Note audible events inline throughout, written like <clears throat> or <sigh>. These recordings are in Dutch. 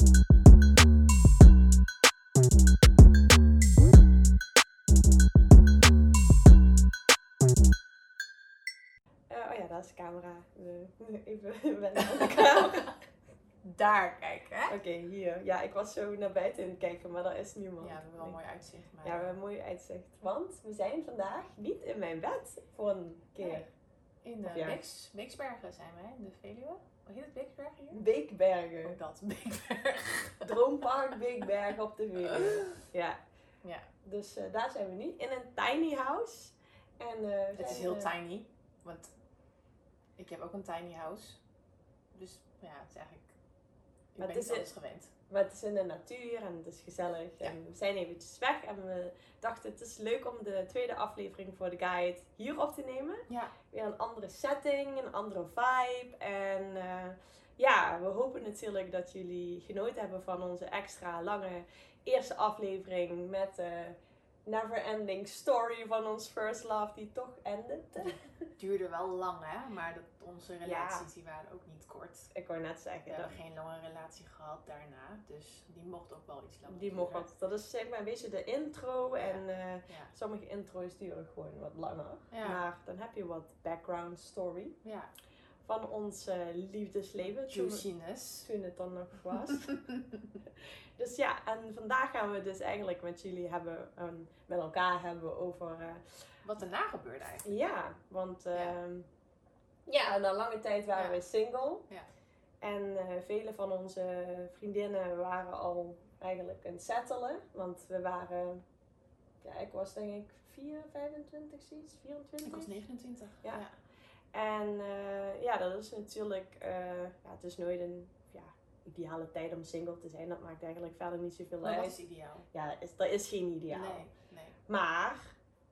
Eh, oh ja, dat is de camera. <laughs> Even wennen aan de camera. Daar kijken, hè? Oké, hier. Ja, ik was zo naar buiten aan het kijken, maar daar is niemand. Ja, we hebben wel een mooi uitzicht. Maar Ja, we hebben een mooi uitzicht. Want we zijn vandaag niet in mijn bed voor een keer. Nee. In de ja. Zijn wij, in de Veluwe. Hoe heet het Beeksbergen hier? Beekbergen. Ook dat, Beekbergen. <laughs> Droompark Beekbergen op de Veluwe. Ja. Ja. Dus eh, daar zijn we nu. In een tiny house. En, eh, Het is heel eh, tiny, want ik heb ook een tiny house. Dus ja, het is eigenlijk... Ik Maar ben het is gewend. Maar het is in de natuur en het is gezellig. Ja. En we zijn eventjes weg en we dachten het is leuk om de tweede aflevering voor de guide hier op te nemen. Ja, Weer een andere setting, een andere vibe. En eh, ja, we hopen natuurlijk dat jullie genoten hebben van onze extra lange eerste aflevering met de never ending story van ons first love die toch eindigde. het duurde wel lang hè, maar dat, onze relaties die waren ook niet kort. Ik wou net We zeggen, dat, hebben geen lange relatie gehad daarna, dus die mocht ook wel iets langer die mocht. Dat is zeg maar een beetje de intro Ja. en... eh, Ja, Sommige intro's duren gewoon wat langer. Maar dan heb je wat background story ja. Van ons eh, liefdesleven. Toen, juiciness. toen het dan nog was. <laughs> <laughs> dus ja, en vandaag gaan we dus eigenlijk met jullie hebben, met elkaar hebben over... eh, Wat daarna gebeurde eigenlijk. ja, want Ja. ehm, ja, na lange tijd waren Ja. we single. Ja. En eh, vele van onze vriendinnen waren al eigenlijk een settelen. Want we waren, ja, ik was denk ik 4, 25, zoiets, 24. Ik was 29. Ja. En eh, ja, dat is natuurlijk, eh, ja, het is nooit een ja, ideale tijd om single te zijn. Dat maakt eigenlijk verder niet zoveel uit. is ideaal? Ja, dat is, dat is geen ideaal. Nee, nee. Maar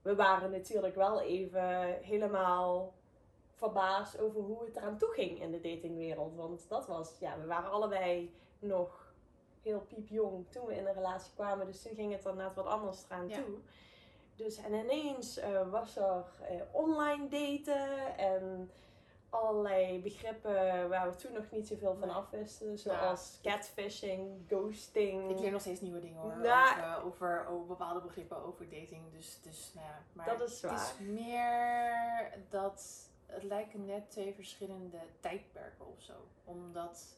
we waren natuurlijk wel even helemaal verbaasd over hoe het eraan toe ging in de datingwereld. Want dat was, ja, we waren allebei nog heel piepjong toen we in een relatie kwamen. Dus toen ging het er net wat anders eraan Ja. toe. Dus en ineens eh, was er eh, online daten en allerlei begrippen waar we toen nog niet zoveel van Nee. afwisten. Zoals catfishing, ghosting. Ik leer nog steeds nieuwe dingen hoor. Nou. over, over, over bepaalde begrippen over dating. Dus, dus nou ja. Maar Dat is het is meer dat het lijken net twee verschillende tijdperken of zo. Omdat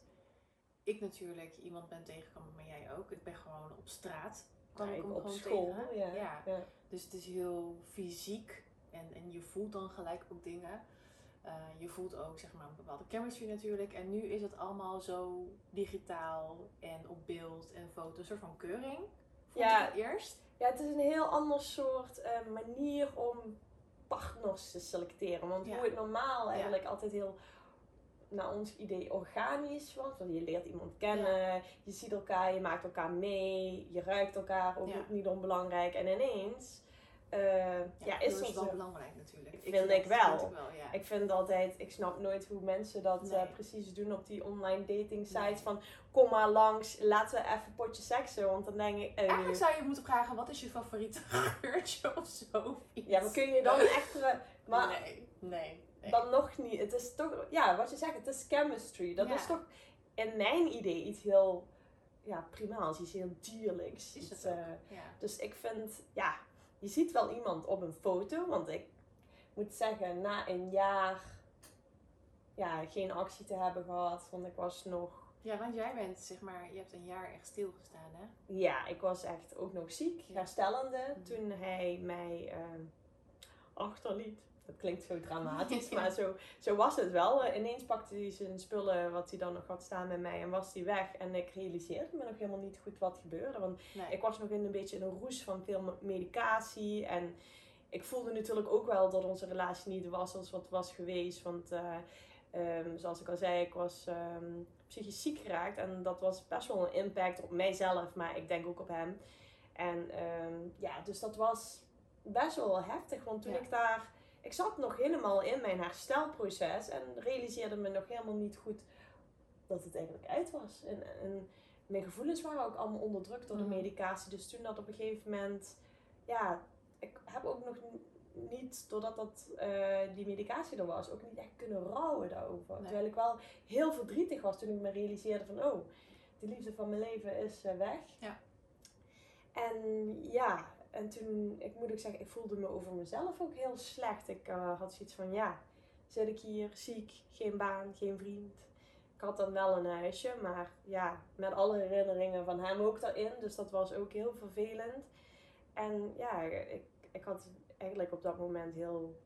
ik natuurlijk iemand ben tegengekomen, maar jij ook. Ik ben gewoon op straat. Kwam ik hem op gewoon school. tegen. Ja, Ja. ja. Dus het is heel fysiek en, en je voelt dan gelijk ook dingen. Eh, je voelt ook zeg maar een bepaalde chemistry natuurlijk. En nu is het allemaal zo digitaal en op beeld en foto's. Een soort van keuring. Vond Ja. het eerst. Ja, het is een heel ander soort eh, manier om partners te selecteren. Want Ja. hoe het normaal eigenlijk altijd heel, naar ons idee, organisch was. Want je leert iemand kennen, je ziet elkaar, je maakt elkaar mee, je ruikt elkaar, ook Ja. niet onbelangrijk. En ineens, eh, ja, is dat wel zo. belangrijk natuurlijk. Vind ik wel. vind ik wel ja. Ik vind altijd, ik snap nooit hoe mensen dat eh, precies doen op die online dating sites. Nee. Van kom maar langs, laten we even potje seksen. Want dan denk ik, eh, Eigenlijk zou je moeten vragen, wat is je favoriete geurtje of zo? ja, maar kun je dan <laughs> echt... Maar Nee, nee. Nee. dan nog niet. Het is toch, ja, wat je zegt, het is chemistry. Dat Ja. is toch in mijn idee iets heel ja, primaals, iets heel dierlijks. Is Iets, eh, Ja. dus ik vind, ja, je ziet wel iemand op een foto, want ik moet zeggen, na een jaar ja, geen actie te hebben gehad, want ik was nog, ja, want jij bent zeg maar, je hebt een jaar echt stilgestaan hè? ja, ik was echt ook nog ziek, herstellende, Mhm. toen hij mij ehm, achterliet. Dat klinkt zo dramatisch, <laughs> maar zo, zo was het wel. Eh, Ineens pakte hij zijn spullen, wat hij dan nog had staan met mij, en was hij weg. En ik realiseerde me nog helemaal niet goed wat gebeurde. Want Nee. ik was nog in een beetje in een roes van veel me- medicatie. En ik voelde natuurlijk ook wel dat onze relatie niet was zoals wat was geweest. Want eh, ehm, zoals ik al zei, ik was ehm, psychisch ziek geraakt. En dat was best wel een impact op mijzelf, maar ik denk ook op hem. En ehm, ja, dus dat was best wel heftig. Want toen Ja. ik daar... Ik zat nog helemaal in mijn herstelproces. En realiseerde me nog helemaal niet goed dat het eigenlijk uit was. En, en mijn gevoelens waren ook allemaal onderdrukt door de Mhm. medicatie. Dus toen dat op een gegeven moment... Ja, ik heb ook nog niet, doordat dat, eh, die medicatie er was, ook niet echt kunnen rouwen daarover. Nee. Terwijl ik wel heel verdrietig was toen ik me realiseerde van... Oh, de liefde van mijn leven is eh, weg. Ja. En ja, en toen, ik moet ook zeggen, ik voelde me over mezelf ook heel slecht. Ik eh, had zoiets van, ja, zit ik hier ziek, geen baan, geen vriend. Ik had dan wel een huisje, maar ja, met alle herinneringen van hem ook daarin. Dus dat was ook heel vervelend. En ja, ik, ik had eigenlijk op dat moment heel,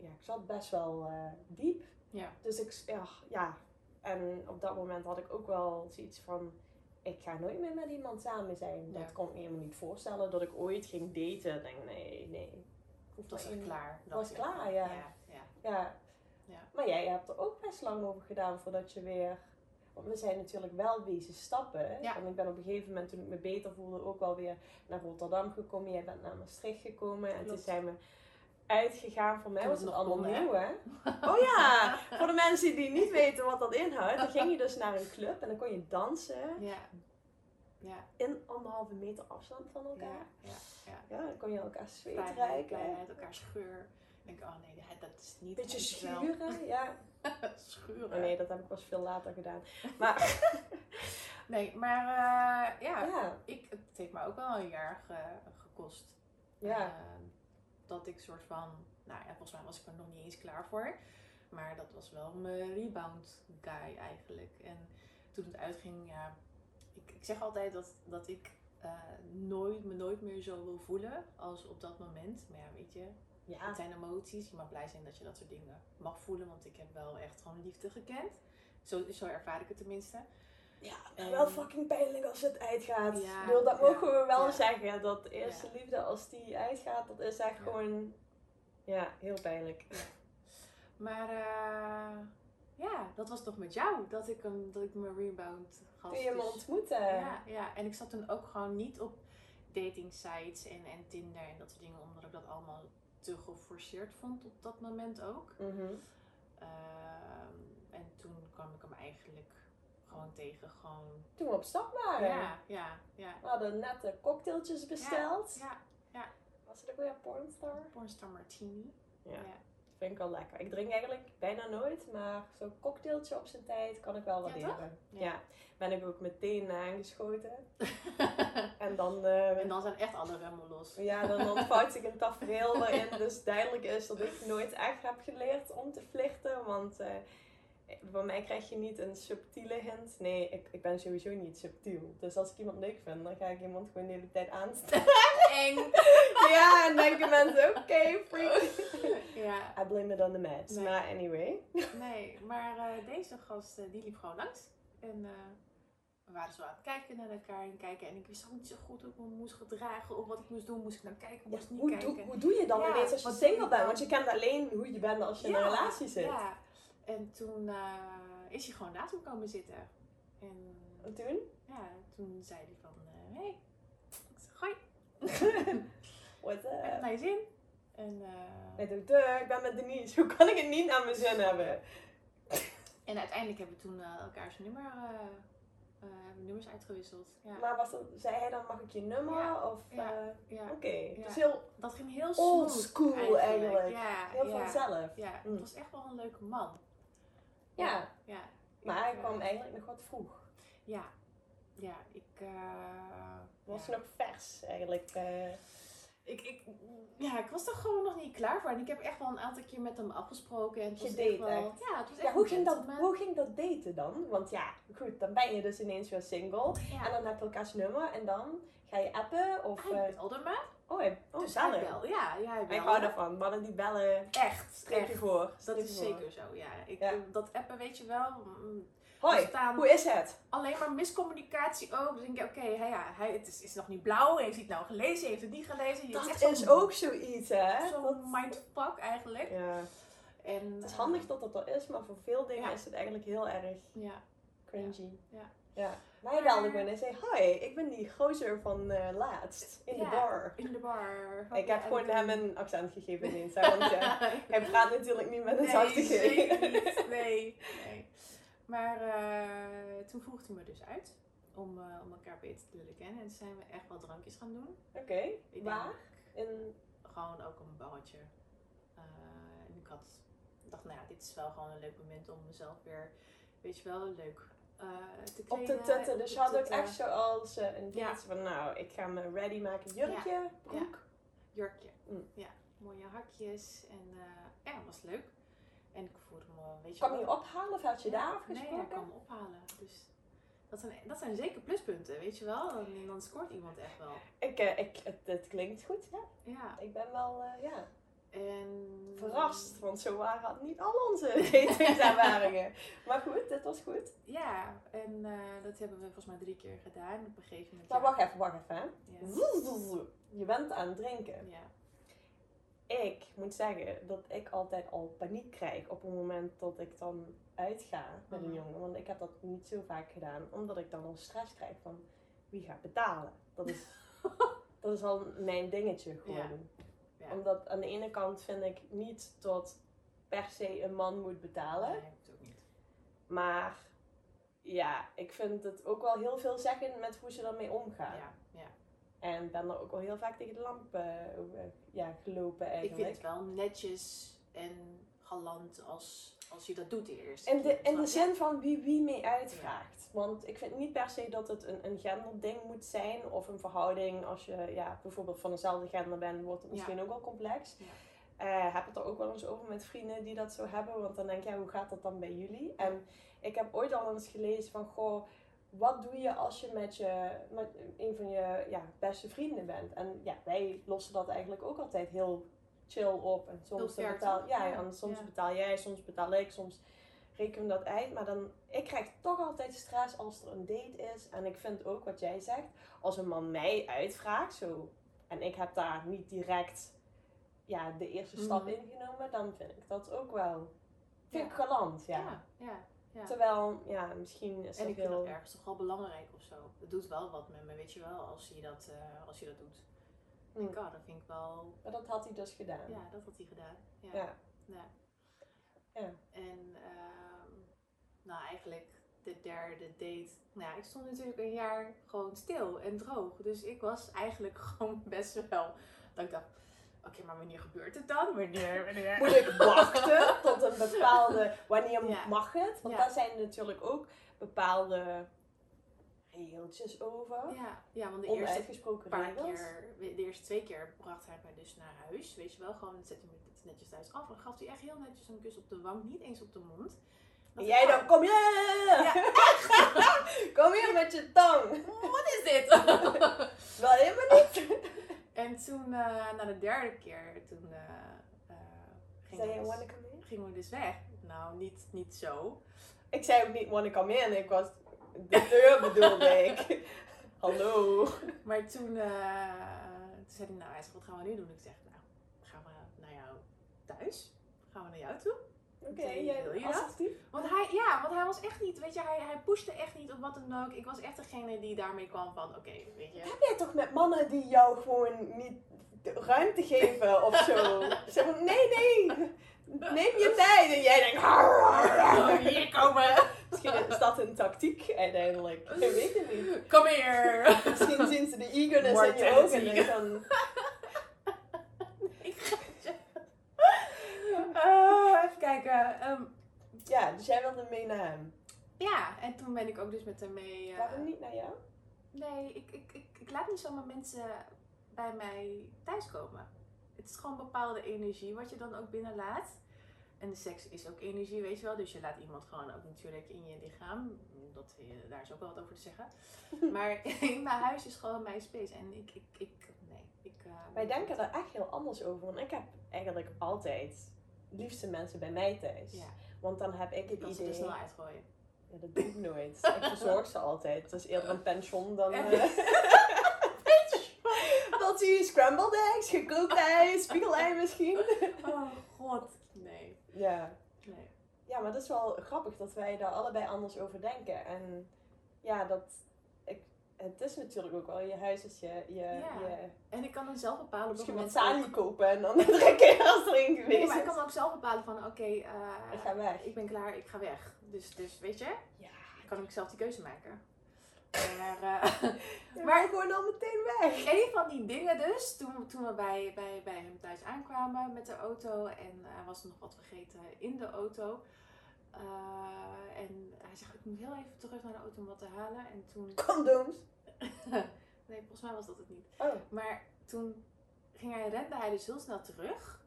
ja, ik zat best wel eh, diep. Ja. Dus ik, ja, ja, en op dat moment had ik ook wel zoiets van, ik ga nooit meer met iemand samen zijn. Dat Ja. kon ik me helemaal niet voorstellen dat ik ooit ging daten. Ik denk, nee, nee. Ik hoef Het was echt klaar. Het was klaar, ja. ja, ja. Ja. Ja. Maar jij hebt er ook best lang over gedaan voordat je weer... Want we zijn natuurlijk wel wezen stappen. Want ik ben op een gegeven moment, toen ik me beter voelde, ook wel weer naar Rotterdam gekomen. Jij bent naar Maastricht gekomen. En toen zijn we uitgegaan. Voor mij was het allemaal kon, nieuw, hè? <laughs> Oh ja! Voor de mensen die niet weten wat dat inhoudt. Dan ging je dus naar een club en dan kon je dansen. Ja. Ja. In anderhalve meter afstand van elkaar. Ja. Ja. Ja. Ja, dan kon je elkaar zweet Kleinheid, ruiken. kleinheid, elkaar scheur. Ik denk, oh nee, dat- is niet. Beetje wel- schuren, ja. <laughs> Schuren. Oh nee, dat heb ik pas veel later gedaan. Maar <laughs> Nee, maar eh, ja, Ik, het heeft me ook wel een jaar ge- gekost. ja. Ehm, dat ik soort van, nou ja, volgens mij was ik er nog niet eens klaar voor. Maar dat was wel mijn rebound guy eigenlijk. En toen het uitging, ja, ik, ik zeg altijd dat, dat ik eh, nooit, me nooit meer zo wil voelen als op dat moment. Maar ja, weet je, ja. het zijn emoties. Je mag blij zijn dat je dat soort dingen mag voelen, want ik heb wel echt gewoon liefde gekend. Zo, zo ervaar ik het tenminste. Ja, En- wel fucking pijnlijk als het uitgaat. Ja, ik bedoel, dat mogen we wel zeggen. Dat de eerste liefde, als die uitgaat, dat is echt gewoon... Ja, heel pijnlijk. Maar eh, ja, dat was toch met jou dat ik, hem, dat ik mijn rebound had. Kun je me Dus- ontmoeten? ja, ja, en ik zat toen ook gewoon niet op dating sites en, en Tinder en dat soort dingen, omdat ik dat allemaal te geforceerd vond op dat moment ook. Mhm. Ehm, en toen kwam ik hem eigenlijk gewoon tegen, gewoon. Toen we op stap waren. Ja, ja, ja. We hadden net de cocktailtjes besteld. Ja, Was het ook weer Pornstar? Pornstar Martini. Ja. Ja. Vind ik wel lekker. Ik drink eigenlijk bijna nooit, maar zo'n cocktailtje op zijn tijd kan ik wel Ja, waarderen. toch? Ja, Ben ik ook meteen aangeschoten. <laughs> En dan, eh, en dan zijn echt alle remmen los. ja, dan ontvouwt zich een tafereel waarin dus duidelijk is dat ik nooit echt heb geleerd om te flirten. Want eh bij mij krijg je niet een subtiele hint. Nee, ik, ik ben sowieso niet subtiel. Dus als ik iemand leuk vind, dan ga ik iemand gewoon de hele tijd aanstellen. Eng. <laughs> ja, en denken mensen, oké, freak. <laughs> Ja, I blame it on the meds. Nee. Maar anyway. Nee, maar eh, deze gast eh, die liep gewoon langs. En eh, we waren zo aan het kijken naar elkaar en kijken. En ik wist ook niet zo goed hoe ik me moest gedragen of wat ik moest doen. Moest ik nou kijken, moest niet hoe, kijken. doe, hoe doe je dan Ja, ineens als je single bent? Want je kent alleen hoe je bent als je in een relatie zit. Ja, en toen eh, is hij gewoon naast me komen zitten. En En toen? ja, toen zei hij van, hé, hey. ik zeg, hoi, <laughs> What heb up? naar je zin? En, eh, Ik dacht, duh, ik ben met Denise. Hoe kan ik het niet naar mijn zin hebben? <laughs> en uiteindelijk hebben we toen eh, elkaars nummer, eh, eh, hebben nummers uitgewisseld. Ja, Maar was dat, zei hij dan, mag ik je nummer? Ja, Of, ja, eh, ja. Oké, dus heel Dat ging heel old smooth school eigenlijk. Ja, Heel vanzelf. Ja, Mm. het was echt wel een leuke man. Ja, ja. maar Ik, hij eh, kwam eigenlijk nog wat vroeg. Ja, ja, ik... eh, Was ja. nog vers eigenlijk. eh. Ik, ik, ja, ik was er gewoon nog niet klaar voor. En ik heb echt wel een aantal keer met hem afgesproken. En het was Gedate echt wel, echt? Ja, het was echt Ja, hoe ging, dat, hoe ging dat daten dan? Want ja, goed, dan ben je dus ineens weer single. Ja. En dan heb je elkaars nummer en dan ga je appen of... Hij eh, belde me. Oh, hij, oh dus hij bellen. belde. Ja, ja, hij Ik belde. hou ervan, mannen die bellen, Echt, streepje echt. voor. Dat is voor. zeker zo, ja. Ik, Ja. Dat appen, weet je wel. mm, Hoi, hoe is het? alleen maar miscommunicatie ook. Dus denk ik, oké, hij- ja, hij, het is, is nog niet blauw. Heeft hij het nou gelezen? Heeft hij het niet gelezen? Het Dat echt is ook zoiets, hè? Zo'n Dat- mindfuck eigenlijk. Ja, En, het is eh, handig dat dat er is, maar voor veel dingen Ja. is het eigenlijk heel erg Ja, cringy. Ja. Ja. Hij belde gewoon en zei, hi, ik ben die gozer van eh, laatst, in de bar. in de bar. Ik heb En gewoon hem een accent gegeven ineens, hè, want <laughs> ja, hij praat natuurlijk niet met een zachte G. <laughs> Nee, nee. Maar eh, toen vroeg hij me dus uit om, eh, om elkaar beter te leren kennen. En toen zijn we echt wel drankjes gaan doen. Oké, waar? denk In, gewoon ook een barretje. Eh, en ik had dacht, nou ja, dit is wel gewoon een leuk moment om mezelf weer, weet je wel, leuk eh, te Op de kleden, tutten. Dus je had ook echt zoals eh, een Ja. van nou, ik ga me ready maken. Jurkje, broek. jurkje. Mm. Ja, mooie hakjes en eh, ja, was leuk. En ik voelde me, weet je Kwam je ophalen of had je daar Nee, afgesproken? hij kwam me ophalen. Dus dat zijn, dat zijn zeker pluspunten, weet je wel. Dan, dan scoort iemand echt wel. Ik, eh, ik, het, het klinkt goed, ja. Ja, Ik ben wel eh, ja, en... verrast, want zo waren niet al onze <laughs> datingservaringen. maar goed, dit was goed. Ja, en eh, dat hebben we volgens mij drie keer gedaan. Op een gegeven moment... Maar ja, wacht even, wacht even. Je bent aan het drinken. ja. Ik moet zeggen dat ik altijd al paniek krijg op het moment dat ik dan uitga met een Mhm. jongen. Want ik heb dat niet zo vaak gedaan, omdat ik dan al stress krijg van wie gaat betalen. Dat is, <laughs> dat is al mijn dingetje gewoon. Ja. Omdat aan de ene kant vind ik niet dat per se een man moet betalen. Nee, dat ook niet. Maar ja, ik vind het ook wel heel veel zeggen met hoe ze ermee omgaan. Ja, ja. En ben er ook wel heel vaak tegen de lamp eh, ja, gelopen Ik eigenlijk. vind het wel netjes en galant als, als je dat doet eerst. In de, in de zin van wie wie mee uitvraagt. Want ik vind niet per se dat het een, een genderding moet zijn. Of een verhouding. Als je ja, bijvoorbeeld van dezelfde gender bent, wordt het Ja. misschien ook wel complex. Eh, heb het er ook wel eens over met vrienden die dat zo hebben. Want dan denk je, ja, hoe gaat dat dan bij jullie? En ik heb ooit al eens gelezen van, goh, wat doe je als je met, je, met een van je ja, beste vrienden bent? En ja, wij lossen dat eigenlijk ook altijd heel chill op. En soms betaal, ja, Ja, en soms ja. betaal jij, soms betaal ik, soms rekenen we dat uit. Maar dan, ik krijg toch altijd stress als er een date is. En ik vind ook wat jij zegt, als een man mij uitvraagt, zo, en ik heb daar niet direct ja, de eerste stap Mhm. ingenomen, dan vind ik dat ook wel vind ik galant. Ja. Ja. Terwijl, ja, misschien is En dat ik vind heel... dat ergens toch wel belangrijk of zo. Het doet wel wat met me, weet je wel, als je dat, eh, als je dat doet. Ik denk, Mm. oh, dat vind ik wel... Maar dat had hij dus gedaan. Ja, dat had hij gedaan. Ja. Ja. Ja. Ja. En, ehm, nou eigenlijk de derde date. Nou ja, ik stond natuurlijk een jaar gewoon stil en droog. Dus ik was eigenlijk <laughs> gewoon best wel... Dat ik dacht, oké, maar wanneer gebeurt het dan? Wanneer, <laughs> wanneer... Moet ik wachten tot een bepaalde... <laughs> Wanneer Ja. mag het? Want daar zijn natuurlijk ook bepaalde regeltjes over. Ja, ja, want de eerste paar regels. keer, de eerste twee keer bracht hij mij dus naar huis. Weet je wel, gewoon zette hij me netjes thuis af. En gaf hij echt heel netjes een kus op de wang, niet eens op de mond. En jij dan, kom hier! Ja. <laughs> <laughs> kom hier met je tong! Wat is dit? <laughs> Wel helemaal niet. en toen, eh, na de derde keer, toen Zei je, we dus, gingen we dus weg. Nou, niet, niet zo. Ik zei ook niet, wanna come in. Ik was... De deur bedoelde ik. Hallo. Maar toen, eh, toen zei hij, nou, wat gaan we nu doen? Ik zeg, nou, gaan we naar jou thuis? Gaan we naar jou toe? Oké, jij wil je dat? Want hij, ja, want hij was echt niet, weet je, hij, hij pushte echt niet of wat dan ook. Ik was echt degene die daarmee kwam van, oké, weet je. Heb jij toch met mannen die jou gewoon niet ruimte geven of zo? <laughs> Zeg nee, nee. Neem je <laughs> tijd. En jij denkt... Oh, hier komen! Misschien is dat een tactiek uiteindelijk. Ik weet het niet. Kom hier! Misschien zien ze de eagerness in je ogen en. <laughs> Ik ga Eh, even kijken. ehm, Ja, dus jij wilde mee naar hem. ja, en toen ben ik ook dus met hem mee. eh, Waarom niet naar jou? Nee, ik, ik, ik, ik laat niet zomaar mensen bij mij thuiskomen. Het is gewoon bepaalde energie wat je dan ook binnenlaat. En de seks is ook energie, weet je wel. Dus je laat iemand gewoon ook natuurlijk in je lichaam. Dat, eh, daar is ook wel wat over te zeggen. <laughs> Maar mijn huis is gewoon mijn space. En ik, ik, ik nee. Ik, eh, Wij denken er echt heel anders over. Want ik heb eigenlijk altijd liefste mensen bij mij thuis. Ja, Want dan heb ik het kan ze idee... er snel uitgooien. Ja, dat doe ik nooit. Ik verzorg ze altijd. Het is eerder een pension dan... <laughs> Echt? Zie scrambled eggs, gekookt ijs, <laughs> spiegelei misschien. Oh god. Nee. Ja. nee. ja, maar dat is wel grappig dat wij daar allebei anders over denken. En ja, dat... Ik, het is natuurlijk ook wel je huis als je... je, Ja. je En ik kan dan zelf bepalen misschien wat salie kopen en dan <laughs> drie keer als erin Nee, geweest maar ik is. kan ook zelf bepalen van oké, eh, Ik ga weg. ik ben klaar, ik ga weg. Dus, dus weet je, Ja, kan ik zelf die keuze maken. Maar eh, <laughs> maar gewoon al meteen weg. een van die dingen dus, toen, toen we bij, bij, bij hem thuis aankwamen met de auto en hij was nog wat vergeten in de auto. Eh, en hij zegt, ik moet heel even terug naar de auto om wat te halen. En toen... <laughs> Condooms. <laughs> nee, volgens mij was dat het niet. Oh. Maar toen ging hij, rende hij dus heel snel terug.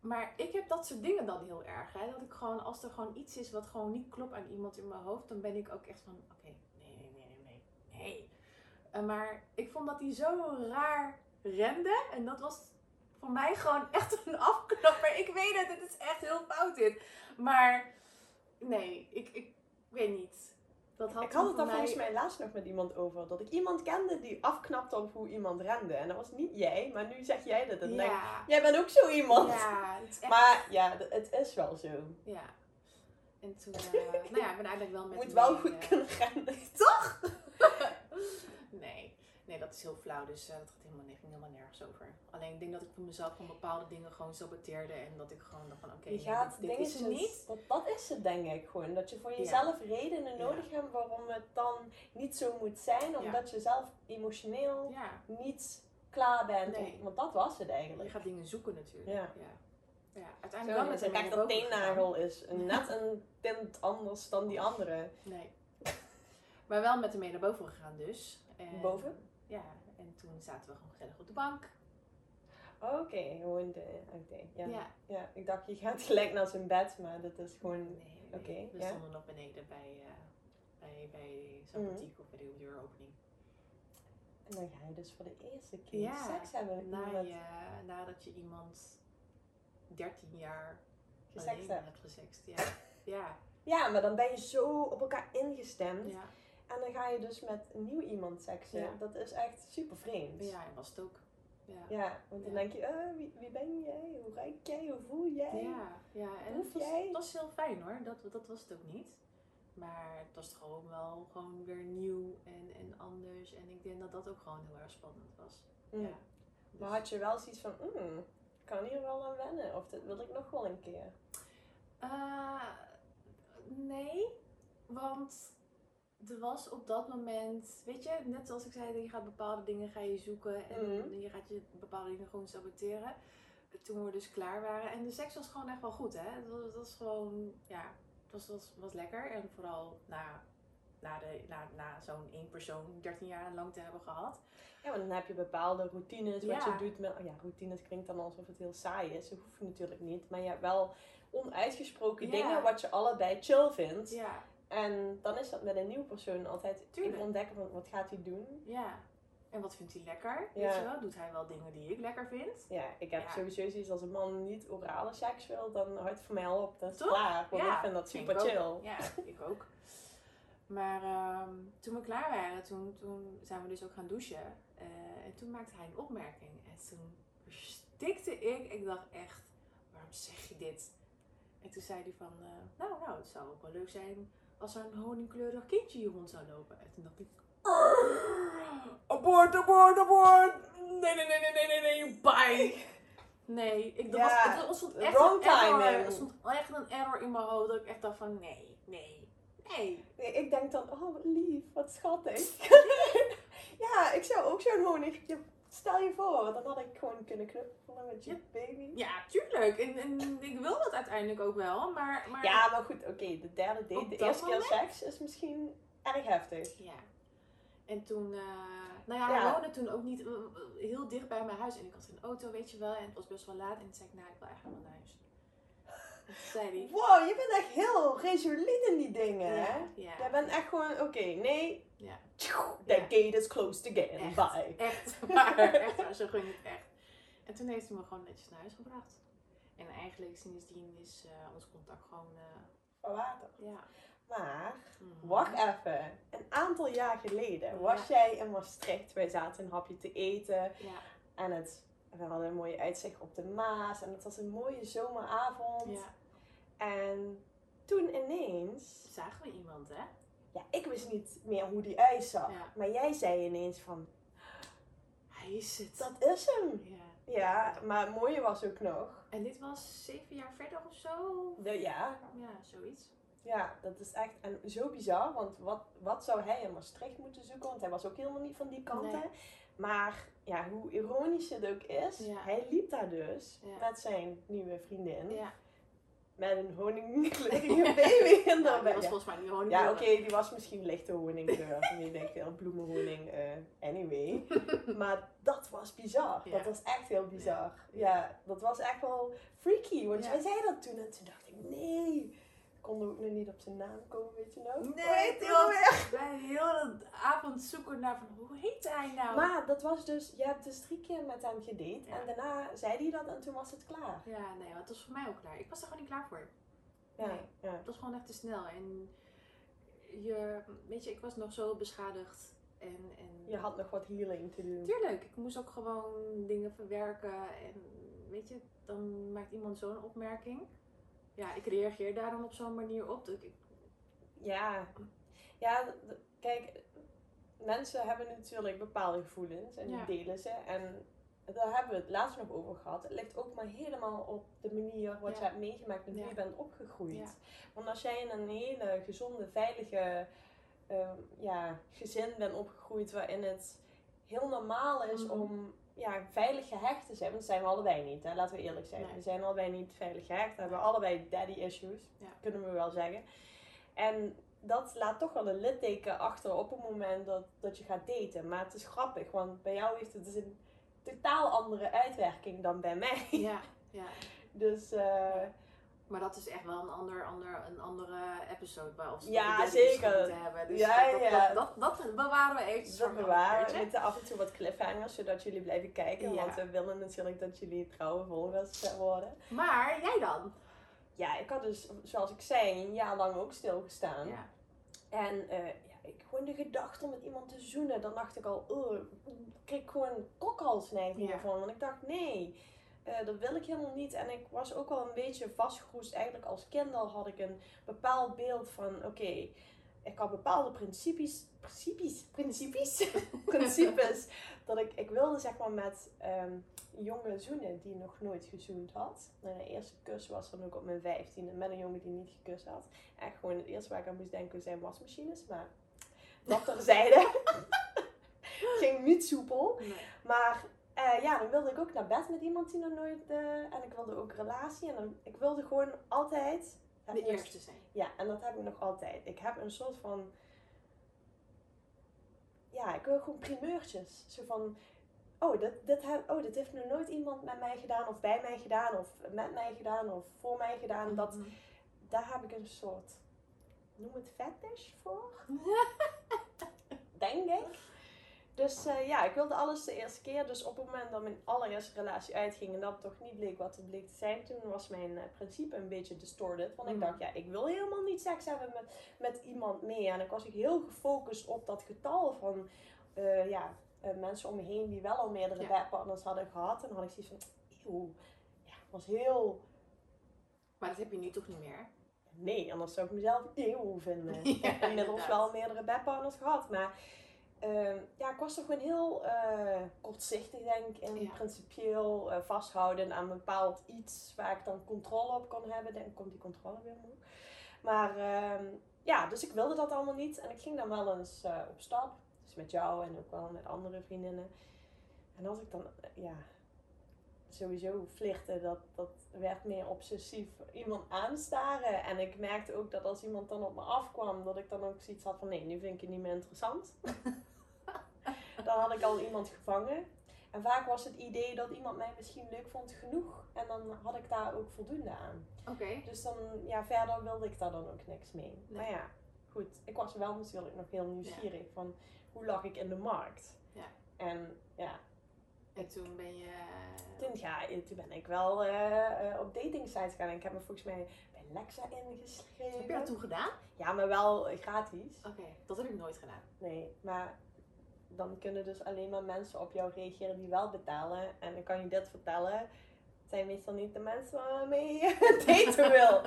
Maar ik heb dat soort dingen dan heel erg. Hè? Dat ik gewoon, als er gewoon iets is wat gewoon niet klopt aan iemand in mijn hoofd, dan ben ik ook echt van, oké, nee, nee, nee, nee, nee. Eh, maar ik vond dat hij zo raar rende. En dat was voor mij gewoon <laughs> echt een afknapper. Ik weet het, het is echt heel fout dit. Maar nee, ik, ik weet niet. Dat had ik had het daar volgens mij laatst nog met iemand over. Dat ik iemand kende die afknapte op hoe iemand rende. En dat was niet jij, maar nu zeg jij dat. En denk jij bent ook zo iemand. ja, het is echt Maar ja, het is wel zo. Ja. En toen, eh, nou ja, ik ben eigenlijk wel met moet wel mee, goed eh, kunnen rennen. nee, <laughs> nee, dat is heel flauw, dus eh, dat gaat helemaal, ging helemaal nergens over. Alleen ik denk dat ik voor mezelf gewoon bepaalde dingen gewoon saboteerde en dat ik gewoon dacht van oké, je nee, gaat dit, dit is dingetjes, er niet. Dat, dat is het denk ik gewoon. Dat je voor Ja. jezelf redenen Ja. nodig hebt waarom het dan niet zo moet zijn. Omdat je zelf emotioneel Ja, niet klaar bent. Nee. om- want dat was het je eigenlijk. gaat dingen zoeken natuurlijk. Ja. ja. Ja, Zo, uiteindelijk wel je zegt naar dat teennagel is net een tint anders dan die andere. Nee. Maar wel met hem mee naar boven gegaan dus. En, Boven? Ja, en toen zaten we gewoon gezellig op de bank. Oké, gewoon de. Oké, ja. Ja. ja. Ik dacht, je gaat gelijk naar zijn bed, maar dat is gewoon. Nee, nee. Oké, we ja. stonden nog beneden bij, eh, bij, bij zo'n Mhm. boutique of bij de deuropening. En dan ga je dus voor de eerste keer Ja, seks hebben Na iemand. je, nadat je iemand 13 jaar Gesext hebt. hebt gesext. Ja. ja, Ja, maar dan ben je zo op elkaar ingestemd. ja. En dan ga je dus met een nieuw iemand seksen. Ja. Dat is echt super vreemd. ja, was het ook. Ja, Ja, want dan Ja. denk je, eh, wie, wie ben jij? Hoe ruik jij? Hoe voel jij? ja, ja. en het was, jij? het was heel fijn hoor, dat, dat was het ook niet. Maar het was gewoon wel gewoon weer nieuw en, en anders. En ik denk dat dat ook gewoon heel erg spannend was. Mm. Ja. Maar Dus- had je wel zoiets van, mm, ik kan hier wel aan wennen. Of dit wil ik nog wel een keer. Eh, nee, want er was op dat moment, weet je, net zoals ik zei, je gaat bepaalde dingen ga je zoeken en Mhm. je gaat je bepaalde dingen gewoon saboteren. Toen we dus klaar waren en de seks was gewoon echt wel goed, hè. Het was, het was gewoon, ja, het was, was, was lekker en vooral na, na, de, na, na zo'n één persoon 13 jaar lang te hebben gehad. Ja, want dan heb je bepaalde routines wat Ja. je doet met... ja, routines klinkt dan alsof het heel saai is. Dat hoeft natuurlijk niet. Maar je hebt wel onuitgesproken Ja. dingen wat je allebei chill vindt. Ja, En dan is dat met een nieuwe persoon altijd Tuurlijk. even ontdekken van wat gaat hij doen. ja. En wat vindt hij lekker? Ja. Weet je wel? Doet hij wel dingen die ik lekker vind? Ja, ik heb Ja. sowieso zoiets als een man niet orale seks wil, dan houdt het voor mij al op. Dat is Toch? klaar. Want Ja, ik vind dat super ook. chill. Ja, ik ook. Maar ehm, toen we klaar waren, toen, toen zijn we dus ook gaan douchen. Eh, en toen maakte hij een opmerking. En toen verstikte ik. Ik dacht echt, waarom zeg je dit? En toen zei hij van, eh, nou, nou, het zou ook wel leuk zijn als er een honingkleurig kindje hier rond zou lopen. En toen dacht ik, <gasps> abort, abort, abort. Nee, nee, nee, nee, nee, nee, nee, bye. Nee, ik, dat Ja, was, het echt een error. Er stond echt een error in mijn hoofd. Dat ik echt dacht van, nee, nee, nee. Nee, ik denk dan, oh wat lief, wat schattig. <laughs> ja, ik zou ook zo'n honigje. Stel je voor, dan had ik gewoon kunnen knuffelen met je Ja. baby. Ja, tuurlijk. En, en ik wil dat uiteindelijk ook wel. Maar, maar Ja, maar goed, oké, de derde date, Op de eerste keer seks is misschien erg heftig. Ja. En toen, eh, nou ja, Ja. woonde toen ook niet eh, heel dicht bij mijn huis. En ik had een auto, weet je wel. En het was best wel laat. En toen zei ik, nou, ik wil eigenlijk wel naar huis. Zei hij, Wow, je bent echt heel resoluut in die dingen, ja, hè? ja, Jij bent echt gewoon, oké, nee. Ja. That gate is closed again, Echt. bye. echt <laughs> waar, echt zo ging het echt. En toen heeft hij me gewoon netjes naar huis gebracht. En eigenlijk sindsdien is eh, ons contact gewoon, Van water. ja. Maar, mhm. wacht even. Een aantal jaar geleden was jij in Maastricht. Wij zaten een hapje te eten. Ja, En het, we hadden een mooie uitzicht op de Maas. En het was een mooie zomeravond. ja. En toen ineens... Zagen we iemand, hè? Ja, ik wist niet meer hoe die uitzag. Ja. Maar jij zei ineens van, Hij is het. dat is hem. Ja. Ja, maar het mooie was ook nog. En dit was zeven jaar verder of zo? De, ja, Ja, zoiets. ja, dat is echt en zo bizar. Want wat, wat zou hij in Maastricht moeten zoeken? Want hij was ook helemaal niet van die kant. Nee. Maar ja, hoe ironisch het ook is, Ja. hij liep daar dus Ja. met zijn nieuwe vriendin. Ja. met een honingkleurige <laughs> baby Ja, erbij. dat was volgens mij niet gewoon Ja, oké, die was misschien lichte honingkleur. Niet denk veel bloemenhoning. eh, anyway. <laughs> maar dat was bizar. Dat was echt heel bizar. Ja, dat was echt wel freaky. Want jij zei dat toen en toen dacht ik, nee. Ik kon ook nog niet op zijn naam komen, weet je nou? Nee, klopt. alweer? Wij heel de avond zoeken naar van hoe heet hij nou? Maar dat was dus, je hebt dus drie keer met hem gedate. Ja. En daarna zei hij dat en toen was het klaar. Ja, nee, het was voor mij ook klaar. Ik was er gewoon niet klaar voor. Ja, Nee. ja. Het was gewoon echt te snel. En je, weet je, ik was nog zo beschadigd. En, en Je had nog wat healing te doen. Tuurlijk, ik moest ook gewoon dingen verwerken. En weet je, dan maakt iemand zo'n opmerking. Ja, ik reageer daar dan op zo'n manier op. Dat ik, Ja, ja kijk, mensen hebben natuurlijk bepaalde gevoelens en Ja. die delen ze. En daar hebben we het laatst nog over gehad. Het ligt ook maar helemaal op de manier wat Ja. je hebt meegemaakt en hoe Ja. je bent opgegroeid. Want als jij in een hele gezonde, veilige ehm, ja, gezin bent opgegroeid waarin het heel normaal is Mhm. om ja, veilig gehecht te zijn. Want dat zijn we allebei niet, hè? laten we eerlijk zijn. Nee. We zijn allebei niet veilig gehecht. We hebben allebei daddy issues, Ja. kunnen we wel zeggen. En dat laat toch wel een litteken achter op het moment dat, dat je gaat daten. Maar het is grappig, want bij jou heeft het dus een totaal andere uitwerking dan bij mij. ja, ja. <laughs> Dus eh, Maar dat is echt wel een, ander, ander, een andere episode waar we Ja, zeker. moeten hebben. Dus Ja, dat, ja. Dat, dat, dat bewaren we eventjes dat voor bewaren we met af en toe wat cliffhangers, zodat jullie blijven kijken. Ja. Want we willen natuurlijk dat jullie trouwe volgers worden. Maar jij dan? Ja, ik had dus, zoals ik zei, een jaar lang ook stilgestaan. Ja. En eh, ja, ik gewoon de gedachte om met iemand te zoenen, dan dacht ik al, oh, ik kreeg gewoon kokhalsneigingen Ja. van. Want ik dacht, nee, eh, dat wil ik helemaal niet. En ik was ook wel een beetje vastgeroest. Eigenlijk als kind al had ik een bepaald beeld van, oké, ik had bepaalde principes, principes, principes, <laughs> principes. dat ik, ik wilde zeg maar met ehm, een jongen zoenen die nog nooit gezoend had. Mijn eerste kus was dan ook op mijn vijftiende met een jongen die niet gekust had. Echt gewoon het eerste waar ik aan moest denken zijn wasmachines. Maar dat terzijde. <laughs> Ging niet soepel. Nee. Maar eh, ja, dan wilde ik ook naar bed met iemand die nog nooit... eh, en ik wilde ook relatie. En dan, ik wilde gewoon altijd... De nog- eerste zijn. Ja, en dat heb ik nog altijd. Ik heb een soort van... Ja, ik wil gewoon primeurtjes. Zo van... Oh dit, dit, heb, oh, dit heeft nog nooit iemand met mij gedaan. Of bij mij gedaan. Of met mij gedaan. Of voor mij gedaan. Dat, Mhm. daar heb ik een soort... Noem het fetish voor? <laughs> denk ik. Dus eh, ja, ik wilde alles de eerste keer. Dus op het moment dat mijn allereerste relatie uitging en dat toch niet bleek wat het bleek te zijn, toen was mijn eh, principe een beetje distorted. Want ik Mhm. dacht, ja, ik wil helemaal niet seks hebben met, met iemand meer. En ik was ook heel gefocust op dat getal van eh, ja, mensen om me heen die wel al meerdere Ja. bedpartners hadden gehad. En dan had ik zoiets van, eeuw, ja, was heel... Maar dat heb je nu toch niet meer? Nee, anders zou ik mezelf eeuw vinden. <laughs> Ja, ik heb inmiddels wel meerdere bedpartners gehad, maar ehm, ja, ik was toch gewoon heel eh, kortzichtig, denk ik, en Ja. principieel eh, vasthouden aan een bepaald iets waar ik dan controle op kon hebben. Dan komt die controle weer omhoog. Maar ehm, ja, dus ik wilde dat allemaal niet en ik ging dan wel eens eh, op stap. Dus met jou en ook wel met andere vriendinnen. En als ik dan, ja, sowieso flirten, dat, dat werd meer obsessief iemand aanstaren. En ik merkte ook dat als iemand dan op me afkwam, dat ik dan ook zoiets had van nee, nu vind ik je niet meer interessant. <laughs> dan had ik al iemand gevangen. En vaak was het idee dat iemand mij misschien leuk vond genoeg. En dan had ik daar ook voldoende aan. Oké. Dus dan, ja, verder wilde ik daar dan ook niks mee. Nee. Maar ja, goed. Ik was wel natuurlijk nog heel nieuwsgierig van hoe lag ik in de markt. Ja. En ja, En toen ben je... toen, ja, toen ben ik wel eh, eh, op dating sites gegaan. En ik heb me volgens mij bij Lexa ingeschreven. Heb je dat toen gedaan? Ja, maar wel eh, gratis. Oké, dat heb ik nooit gedaan. Nee, maar dan kunnen dus alleen maar mensen op jou reageren die wel betalen. En dan kan je dit vertellen. Het zijn meestal niet de mensen waarmee je <laughs> daten wil.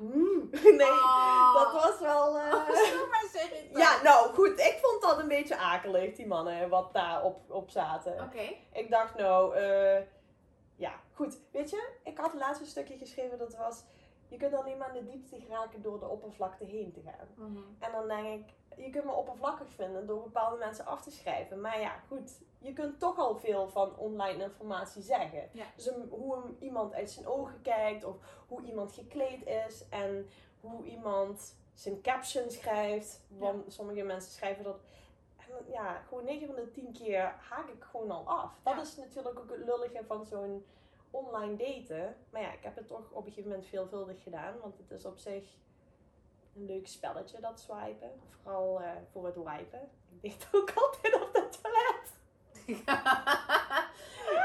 Oeh, <laughs> nee, Oh. dat was wel... eh, zeg ik dat. <laughs> Ja, nou goed, ik vond dat een beetje akelig, die mannen wat daar op, op zaten. Oké. Ik dacht nou, eh, ja, goed. Weet je, ik had laatst een stukje geschreven dat was, je kunt alleen maar in de diepte geraken door de oppervlakte heen te gaan. Mhm. En dan denk ik, je kunt me oppervlakkig vinden door bepaalde mensen af te schrijven. Maar ja, goed, je kunt toch al veel van online informatie zeggen. Ja. Dus een- hoe een- iemand uit zijn ogen kijkt, of hoe iemand gekleed is, en hoe iemand zijn caption schrijft. Want sommige mensen schrijven dat. En ja, gewoon 9 van de 10 keer haak ik gewoon al af. Dat Ja. is natuurlijk ook het lullige van zo'n online daten. Maar ja, ik heb het toch op een gegeven moment veelvuldig gedaan. Want het is op zich een leuk spelletje, dat swipen. Vooral eh, voor het wipen. Ik deed ook altijd op het toilet. <laughs>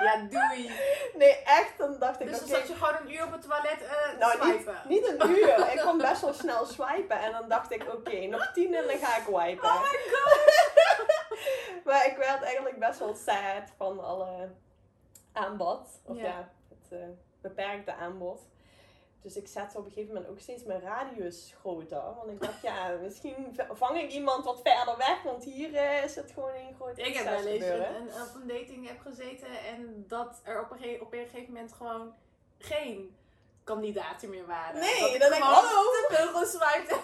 ja, doei. Nee, echt. Dan dacht ik, Dus dan zat je gewoon een uur op het toilet Nou, swipen. niet een uur. <laughs> Ik kon best wel snel swipen. En dan dacht ik, oké, nog tien en dan ga ik wipen. Oh my god. <laughs> maar ik werd eigenlijk best wel sad van alle aanbod. Of Ja. ja, het eh, beperkte aanbod. Dus ik zette op een gegeven moment ook steeds mijn radius groter. Want ik dacht, ja, <laughs> misschien vang ik iemand wat verder weg. Want hier eh, is het gewoon een groot Ik heb wel eens een, een, op een dating app gezeten en dat er op een, op een gegeven moment gewoon geen kandidaten meer waren. Nee, dat ik dan denk ik, gewoon hallo. heb.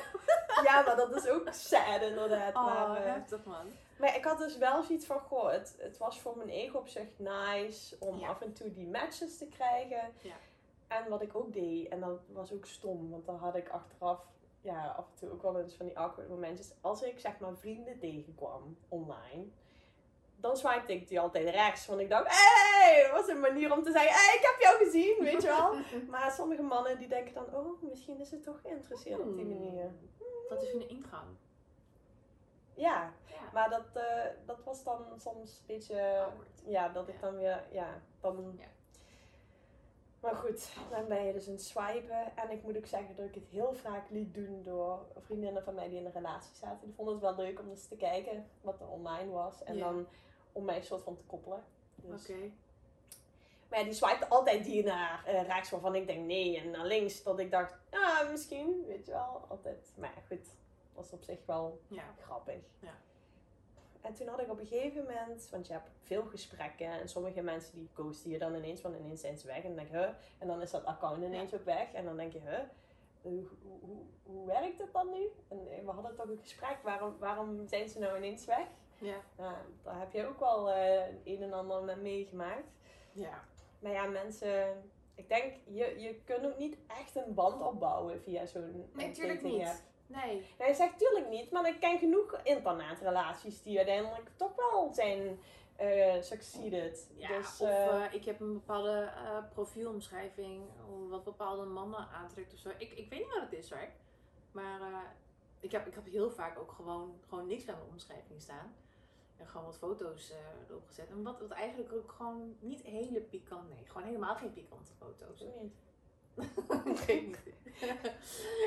<laughs> Ja, maar dat is ook sad inderdaad. Oh, maar, eh, heftig man. Maar ik had dus wel zoiets van, goh, het, het was voor mijn ego op zich nice om Ja. af en toe die matches te krijgen. Ja. En wat ik ook deed, en dat was ook stom, want dan had ik achteraf ja, af en toe ook wel eens van die awkward momentjes. Als ik zeg maar vrienden tegenkwam online, dan swipte ik die altijd rechts. Want ik dacht, hé, hey, dat was een manier om te zeggen, hé, hey, ik heb jou gezien, weet je wel. <laughs> Maar sommige mannen die denken dan, oh, misschien is het toch geïnteresseerd op die Hmm. manier. Dat is een ingang. Ja, Ja. maar dat, eh, dat was dan soms een beetje... Awkward. Ja, dat ik dan weer, ja, dan... Ja. Maar goed, dan ben je dus aan het swipen. En ik moet ook zeggen dat ik het heel vaak liet doen door vriendinnen van mij die in een relatie zaten. Die vonden het wel leuk om eens te kijken wat er online was. En dan om mij een soort van te koppelen. Dus. Oké. Maar ja, die swipte altijd die naar eh, rechts waarvan ik denk nee. En naar links dat ik dacht, ah, misschien, weet je wel. Altijd. Maar ja, goed, was op zich wel Ja. grappig. Ja. En toen had ik op een gegeven moment, want je hebt veel gesprekken en sommige mensen die ghosten je dan ineens, want ineens zijn ze weg. En dan denk je, huh? En dan is dat account ineens ook weg. En dan denk je, huh? Hoe, hoe, hoe, werkt het dan nu? En eh, we hadden toch een gesprek, waarom, waarom zijn ze nou ineens weg? Ja. Nou, daar heb je ook wel eh, een en ander mee meegemaakt. Ja. Maar ja, mensen, ik denk, je, je kunt ook niet echt een band opbouwen via zo'n Nee, dating niet. app. Nee. Hij zegt tuurlijk niet, maar ik ken genoeg internetrelaties die uiteindelijk toch wel zijn succeeded. Ja, dus, of eh, eh, ik heb een bepaalde eh, profielomschrijving, wat bepaalde mannen aantrekt of zo. Ik, ik weet niet wat het is hoor. Maar ik, heb, ik heb heel vaak ook gewoon, gewoon niks bij mijn omschrijving staan. En gewoon wat foto's erop gezet. En wat, wat eigenlijk ook gewoon niet hele pikant, nee, gewoon helemaal geen pikante foto's. niet. Ik weet niet.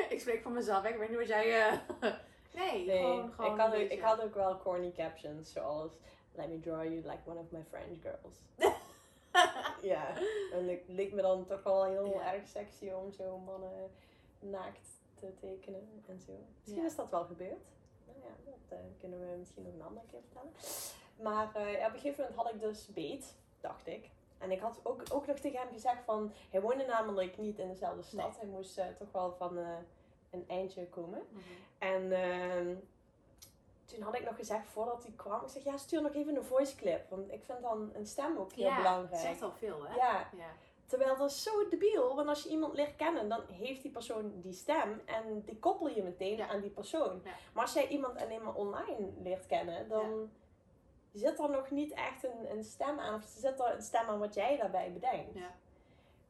ik spreek voor mezelf, ik weet niet wat jij... eh, <laughs> nee, Nee, gewoon, gewoon ik, had, ook- ik had ook wel corny captions zoals Let me draw you like one of my French girls. <laughs> ja, en het leek me dan toch wel heel Ja. erg sexy om zo mannen naakt te tekenen en zo. Misschien Ja. is dat wel gebeurd. Nou ja, dat eh, kunnen we misschien nog een andere keer vertellen. Maar eh, op een gegeven moment had ik dus beet, dacht ik. En ik had ook, ook nog tegen hem gezegd van, hij woonde namelijk niet in dezelfde stad. Hij moest eh, toch wel van eh, een eindje komen. Mhm. En ehm, toen had ik nog gezegd, voordat hij kwam, ik zeg, ja, stuur nog even een voice clip. Want ik vind dan een stem ook heel ja, belangrijk. het zegt al veel, hè? Ja, Ja. terwijl dat is zo debiel. Want als je iemand leert kennen, dan heeft die persoon die stem. En die koppel je meteen Ja. aan die persoon. Ja. Maar als jij iemand alleen maar online leert kennen, dan zit er nog niet echt een, een stem aan. Of zit er een stem aan wat jij daarbij bedenkt. Ja.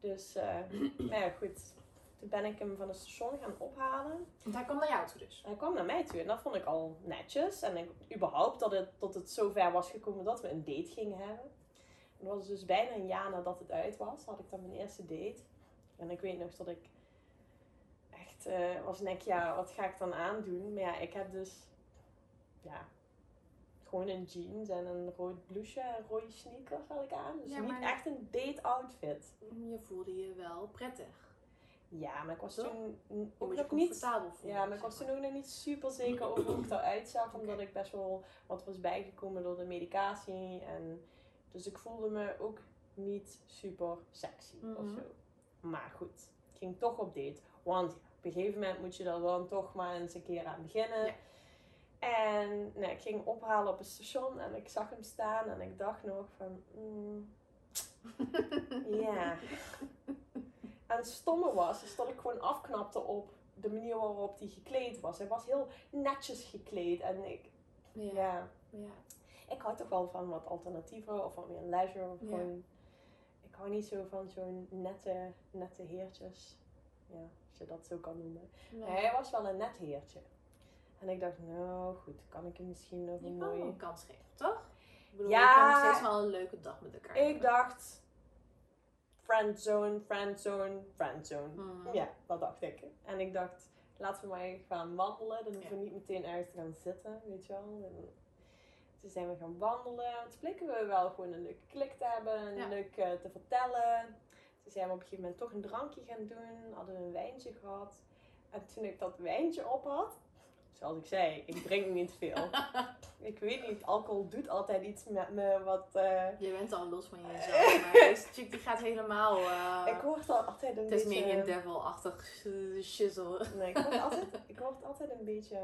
Dus, eh, <clears throat> maar ja, goed. Toen ben ik hem van het station gaan ophalen. Want hij kwam naar jou toe dus. Hij kwam naar mij toe en dat vond ik al netjes. En ik, überhaupt dat het, tot het zover was gekomen dat we een date gingen hebben. En dat was dus bijna een jaar nadat het uit was, had ik dan mijn eerste date. En ik weet nog dat ik echt eh, was denk ja, wat ga ik dan aandoen? Maar ja, ik heb dus, ja, gewoon een jeans en een rood blouseje en rode sneakers had ik aan. Dus Ja, niet echt een date outfit. Je voelde je wel prettig. Ja, maar ik was Toch? toen ook nog niet voelen. Ja, maar ik was toen ook nog niet super zeker over hoe ik eruit zag. Omdat ik best wel wat was bijgekomen door de medicatie. En dus ik voelde me ook niet super sexy of Mhm. zo. Maar goed, ik ging toch op date. Want op een gegeven moment moet je er dan toch maar eens een keer aan beginnen. Ja. En nou, ik ging ophalen op het station en ik zag hem staan en ik dacht nog van, mm, <laughs> ja. En het stomme was, is dat ik gewoon afknapte op de manier waarop hij gekleed was. Hij was heel netjes gekleed en ik, Ja. ja, ja. ik hou toch wel van wat alternatieven of wat meer leisure. Of Ja. gewoon, ik hou niet zo van zo'n nette, nette heertjes. Ja, als je dat zo kan noemen. Nee. Hij was wel een net heertje. En ik dacht, nou goed, kan ik hem misschien nog een kan hem mooi... een kans geven, toch? Ik bedoel, Ja. je kan nog steeds wel een leuke dag met elkaar Ik hebben. dacht, friendzone, friendzone, friendzone. Mhm. Ja, dat dacht ik. En ik dacht, laten we maar gaan wandelen. Dan hoeven we Ja. niet meteen ergens te gaan zitten, weet je wel. En toen zijn we gaan wandelen. En toen bleken we wel gewoon een leuke klik te hebben. En Ja. leuk eh, te vertellen. Toen zijn we op een gegeven moment toch een drankje gaan doen. Hadden we een wijntje gehad. En toen ik dat wijntje op had, zoals ik zei, ik drink niet veel. <laughs> ik weet niet, alcohol doet altijd iets met me wat... eh, Je bent al los van jezelf, <laughs> maar deze chick die gaat helemaal uh, ik word al altijd een beetje... Devil-achtig sh- shizzle. Nee, ik word, <laughs> altijd, ik word altijd een beetje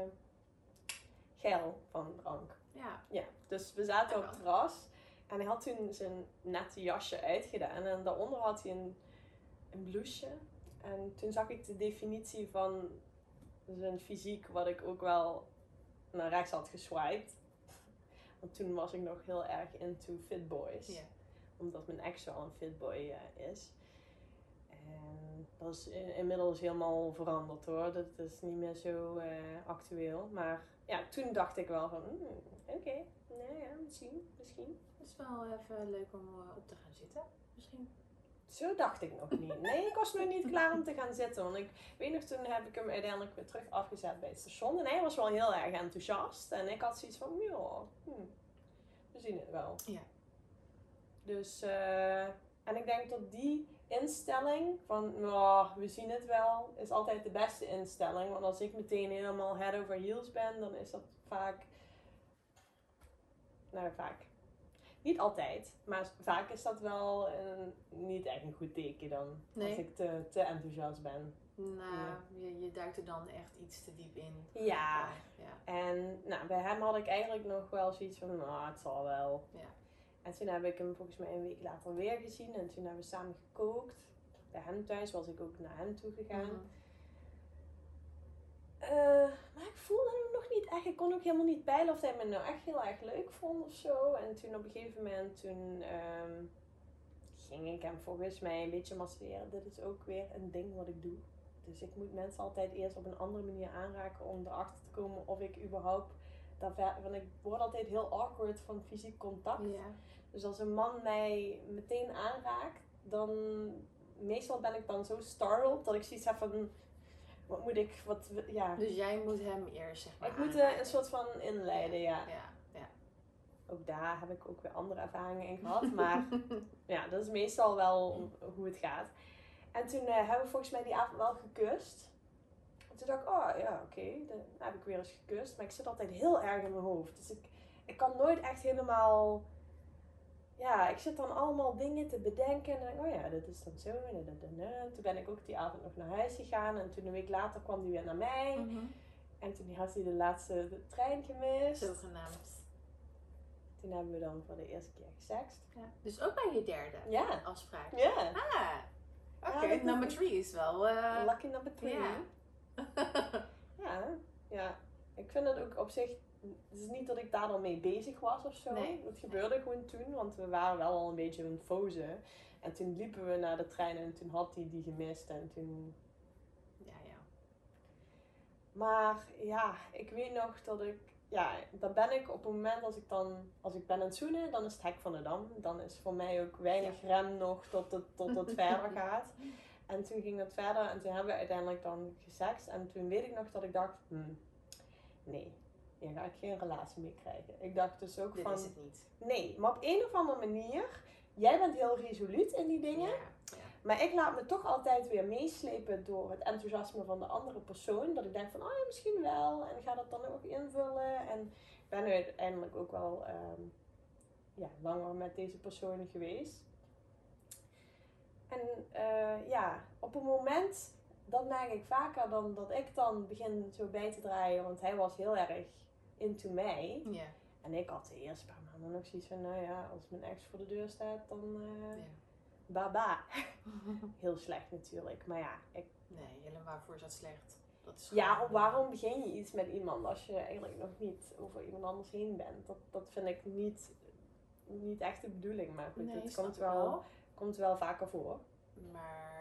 geil van drank. Ja, Ja, dus we zaten op het terras. En hij had toen zijn nette jasje uitgedaan. En daaronder had hij een, een blouseje. En toen zag ik de definitie van zijn fysiek, wat ik ook wel naar rechts had geswiped. Want toen was ik nog heel erg into fit boys. Omdat mijn ex wel een fit boy eh, is. En dat is in- inmiddels helemaal veranderd hoor. Dat is niet meer zo eh, actueel. Maar ja, toen dacht ik wel van, hmm, oké, nou ja, misschien, misschien. het is wel even leuk om eh, op te gaan zitten. Misschien. Zo dacht ik nog niet. Nee, ik was nog niet klaar om te gaan zitten. Want ik weet nog, toen heb ik hem uiteindelijk weer terug afgezet bij het station. En hij was wel heel erg enthousiast. En ik had zoiets van, ja, hmm, we zien het wel. Ja. Dus, eh, en ik denk dat die instelling van, ja, we zien het wel, is altijd de beste instelling. Want als ik meteen helemaal head over heels ben, dan is dat vaak, nou vaak, niet altijd, maar vaak is dat wel een, niet echt een goed teken dan. Nee. Als ik te, te enthousiast ben. Nou, je, je duikt er dan echt iets te diep in. Ja. ja. En nou, bij hem had ik eigenlijk nog wel zoiets van, nou, het zal wel. Ja. En toen heb ik hem volgens mij een week later weer gezien. En toen hebben we samen gekookt. Bij hem thuis was ik ook naar hem toe gegaan. Mhm. Eh, maar ik voelde hem nog niet echt. Ik kon ook helemaal niet peilen of hij me nou echt heel erg leuk vond of zo. En toen op een gegeven moment, toen ehm, ging ik hem volgens mij een beetje masseren. Dit is ook weer een ding wat ik doe. Dus ik moet mensen altijd eerst op een andere manier aanraken om erachter te komen of ik überhaupt daar. Want ik word altijd heel awkward van fysiek contact. Ja. Dus als een man mij meteen aanraakt, dan meestal ben ik dan zo startled dat ik zoiets heb van, wat moet ik, wat, ja. Dus jij moet hem eerst, zeg maar. Ik moet eh, een soort van inleiden, ja. Ja, ja. Ook daar heb ik ook weer andere ervaringen in gehad, maar <laughs> ja, dat is meestal wel hoe het gaat. En toen eh, hebben we volgens mij die avond wel gekust. En toen dacht ik, oh ja, oké, dan heb ik weer eens gekust. Maar ik zit altijd heel erg in mijn hoofd. Dus ik, ik kan nooit echt helemaal... Ja, ik zit dan allemaal dingen te bedenken. En dan denk ik, oh ja, dit is dan zo. Toen ben ik ook die avond nog naar huis gegaan. En toen een week later kwam hij weer naar mij. Mhm. En toen had hij de laatste de trein gemist. Zogenaamd. Toen hebben we dan voor de eerste keer gesext. Ja. Dus ook bij je derde Ja. afspraak. Ja. Ah, oké. Ja, dat- number three is wel... eh, Lucky number three. ja. Ja, ja. Ik vind het ook op zich. Het is niet dat ik daar dan mee bezig was of zo. Nee. Het gebeurde gewoon toen, want we waren wel al een beetje een foze. En toen liepen we naar de trein en toen had hij die gemist. En toen. ja, ja. Maar ja, ik weet nog dat ik. Ja, dan ben ik op het moment als ik dan. Als ik ben aan het zoenen, dan is het hek van de dam. Dan is voor mij ook weinig rem nog tot het, tot het <laughs> verder gaat. En toen ging het verder en toen hebben we uiteindelijk dan gesext. En toen weet ik nog dat ik dacht, hmm, nee, hier ga ik geen relatie mee krijgen. Ik dacht dus ook Dit van, is het niet. nee, maar op een of andere manier, jij bent heel resoluut in die dingen. Ja, ja. Maar ik laat me toch altijd weer meeslepen door het enthousiasme van de andere persoon. Dat ik denk van, oh ja, misschien wel. En ga dat dan ook invullen. En ik ben uiteindelijk ook wel ehm, ja, langer met deze persoon geweest. En eh, ja, op een moment dat merk ik vaker dan dat ik dan begin zo bij te draaien. Want hij was heel erg into mij. Ja. En ik had de eerste paar maanden nog zoiets van, nou ja, als mijn ex voor de deur staat, dan eh ja. baba. <laughs> Heel slecht natuurlijk. Maar ja, ik, Nee, helemaal waarvoor is dat slecht? Dat is ja, gewoon- waarom begin je iets met iemand als je eigenlijk nog niet over iemand anders heen bent? Dat, dat vind ik niet, niet echt de bedoeling. Maar goed, Nee, het komt ik wel, komt wel vaker voor. Maar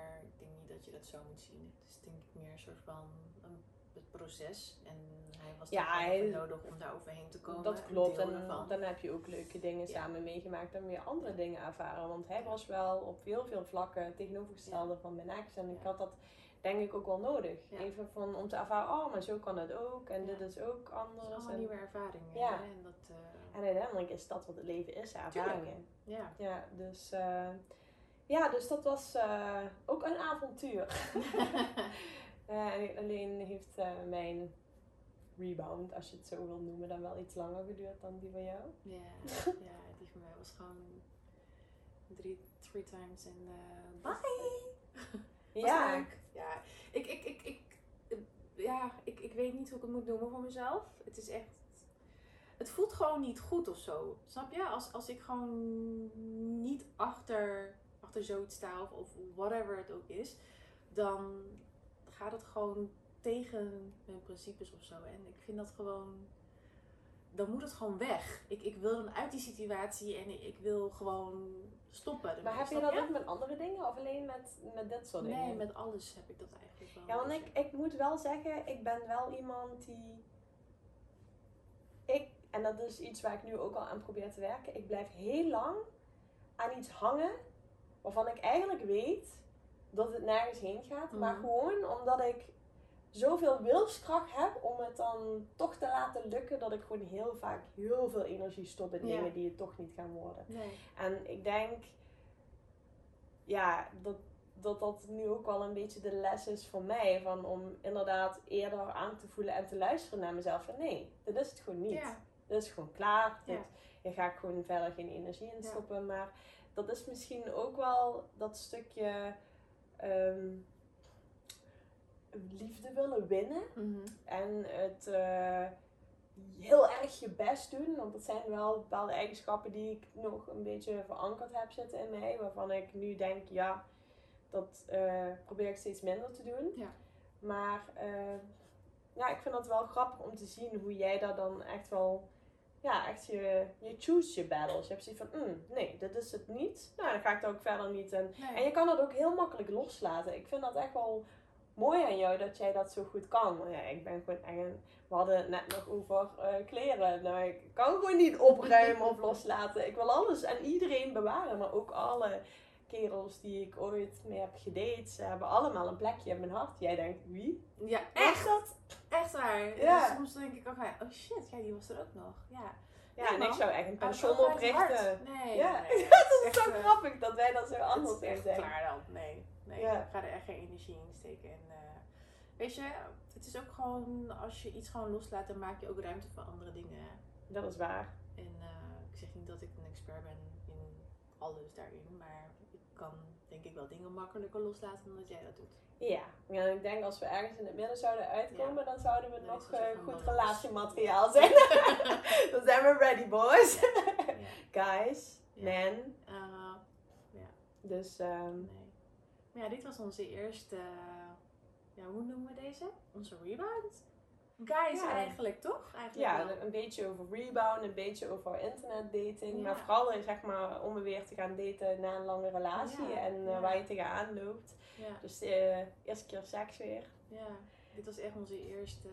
dat je dat zo moet zien. Het is denk ik meer een soort van een, het proces. En hij was Ja, hij- nodig om daar overheen te komen. Dat klopt. En dan heb je ook leuke dingen Ja. samen meegemaakt en weer andere dingen ervaren. Want hij was wel op heel veel vlakken tegenovergestelde van mijn ex. En ik had dat denk ik ook wel nodig. Ja. Even van, om te ervaren, oh, maar zo kan het ook. En Ja. dit is ook Het anders. is en, nieuwe ervaringen. Ja. En dat, eh, en uiteindelijk is dat wat het leven is, ervaringen. ja. Ja, dus, eh, ja, dus dat was eh, ook een avontuur. <laughs> Eh, en alleen heeft eh, mijn rebound, als je het zo wil noemen, dan wel iets langer geduurd dan die van jou. ja, <laughs> ja, die van mij was gewoon drie, three times in bye. <laughs> Ja, leuk. Ja, ik, ik, ik, ik, ja ik, ik weet niet hoe ik het moet noemen voor mezelf. Het is echt. Het voelt gewoon niet goed of zo. Snap je? Als, als ik gewoon niet achter, achter zoiets sta of, of whatever het ook is, dan gaat het gewoon tegen mijn principes of zo. En ik vind dat gewoon. Dan moet het gewoon weg. Ik, ik wil dan uit die situatie en ik, ik wil gewoon stoppen. maar heb je dat ook met andere dingen of alleen met, met dit soort dingen? Nee, met alles heb ik dat eigenlijk wel. Ja, want ik, ik moet wel zeggen, ik ben wel iemand die. Ik, en dat is iets waar ik nu ook al aan probeer te werken. Ik blijf heel lang aan iets hangen waarvan ik eigenlijk weet dat het nergens heen gaat. Maar Mhm. gewoon omdat ik zoveel wilskracht heb om het dan toch te laten lukken, dat ik gewoon heel vaak heel veel energie stop in Ja. dingen die het toch niet gaan worden. Nee. En ik denk, ja, dat, dat dat nu ook wel een beetje de les is voor mij. Van om inderdaad eerder aan te voelen en te luisteren naar mezelf. Van nee, dit is het gewoon niet. Ja. Dit is gewoon klaar. Ja. Je gaat gewoon verder geen energie in Ja. stoppen. Maar dat is misschien ook wel dat stukje ehm, liefde willen winnen. Mhm. En het eh, heel erg je best doen. Want dat zijn wel bepaalde eigenschappen die ik nog een beetje verankerd heb zitten in mij. Waarvan ik nu denk, ja, dat eh, probeer ik steeds minder te doen. Ja. Maar eh, ja, ik vind het wel grappig om te zien hoe jij daar dan echt wel... Ja, echt je, je choose je battles. Je hebt zoiets van, mm, nee, dit is het niet. Nou, dan ga ik er ook verder niet in. Nee. En je kan dat ook heel makkelijk loslaten. Ik vind dat echt wel mooi aan jou dat jij dat zo goed kan. Ja, ik ben gewoon echt een- We hadden het net nog over eh, kleren. Nou, ik kan gewoon niet opruimen of <laughs> loslaten. Ik wil alles en iedereen bewaren. Maar ook alle kerels die ik ooit mee heb gedate. Ze hebben allemaal een plekje in mijn hart. Jij denkt, wie? Ja, echt. dat? Echt waar. Ja. Dus soms denk ik ook, oh shit, ja, die was er ook nog. Ja. Ja, Nee, en ik zou echt een pension oprichten. Nee. Ja. nee, <laughs> Dat is zo eh, grappig dat wij dat zo anders is echt zijn. klaar dan. Nee. Nee. Ja. Ik ga er echt geen energie in steken. En, eh, weet je, het is ook gewoon, als je iets gewoon loslaat, dan maak je ook ruimte voor andere dingen. Dat is waar. En eh, ik zeg niet dat ik een expert ben alles daarin, maar ik kan denk ik wel dingen makkelijker loslaten dan dat jij dat doet. Ja, ja, ik denk als we ergens in het midden zouden uitkomen, dan zouden we Dan nog eh, goed relatiemateriaal zijn. <laughs> dan zijn we ready, boys. Ja. Guys, Ja. man. Eh, Dus ehm, nee. Maar ja, dit was onze eerste, ja, hoe noemen we deze? Onze rebound? Guys Ja. eigenlijk, toch? Eigenlijk ja, wel. een beetje over rebound, een beetje over internetdating. Ja. Maar vooral eh, zeg maar om weer te gaan daten na een lange relatie Ja, en eh, waar je tegenaan loopt. Dus eh eerste keer seks weer. ja, dit was echt onze eerste,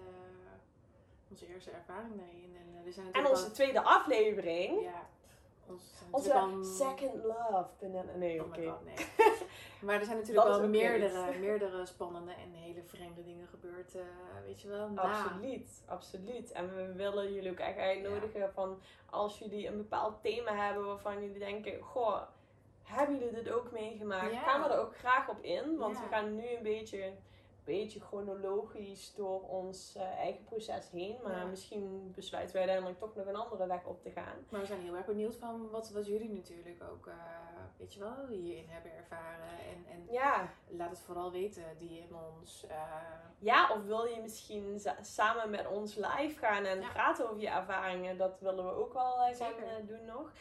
onze eerste ervaring daarin. En er zijn En onze tweede aflevering, ja, onze, second love. Nee, Oh oké. nee. <laughs> Maar er zijn natuurlijk wel meerdere, <laughs> meerdere spannende en hele vreemde dingen gebeurd, eh, weet je wel, na. Absoluut, absoluut. En we willen jullie ook echt uitnodigen van als jullie een bepaald thema hebben waarvan jullie denken, goh, hebben jullie dit ook meegemaakt? Ja. Gaan we er ook graag op in, want Ja. we gaan nu een beetje beetje chronologisch door ons eh, eigen proces heen. Maar Ja. misschien besluiten wij uiteindelijk toch nog een andere weg op te gaan. Maar we zijn heel erg benieuwd van wat, wat jullie natuurlijk ook, eh, weet je wel, hierin hebben ervaren. En, en Ja, laat het vooral weten, DM ons. eh, ja of wil je misschien samen met ons live gaan en Ja. praten over je ervaringen? Dat willen we ook wel eh, gaan eh, doen nog.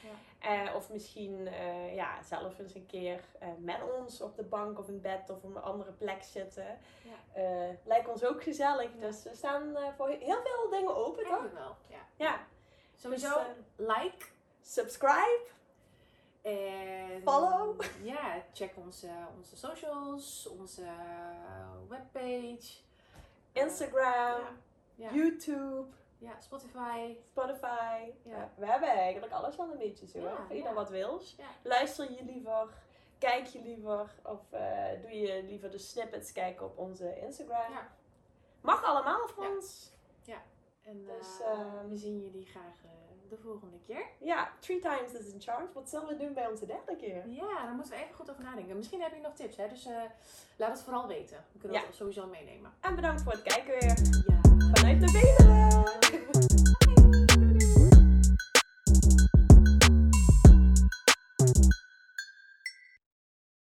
Ja. Of misschien ja, zelf eens een keer met ons op de bank of in bed of op een andere plek zitten. Lijkt ons ook gezellig. Dus we staan voor heel veel dingen open, toch? Eigenlijk wel, ja. Ja. Sowieso, Dus, like. subscribe. En Follow. Ja, check onze, onze socials, onze webpage. Instagram, Ja, ja, YouTube, ja, Spotify. Spotify. Ja. Ja, we hebben eigenlijk alles wel een beetje zo. Ja? Voor ieder ja. wat wils. Ja. Luister je liever, kijk je liever of eh, doe je liever de snippets kijken op onze Instagram. Ja. Mag allemaal Ja. ons. En Dus, eh, ehm, we zien jullie graag eh, de volgende keer. Ja, three times is in charge. Wat zullen we doen bij onze derde keer? Ja, daar moeten we even goed over nadenken. Misschien heb je nog tips, hè? dus eh, laat het vooral weten. We kunnen Ja. dat sowieso meenemen. En bedankt voor het kijken weer. Ja. Vanuit de Veluwe! <laughs>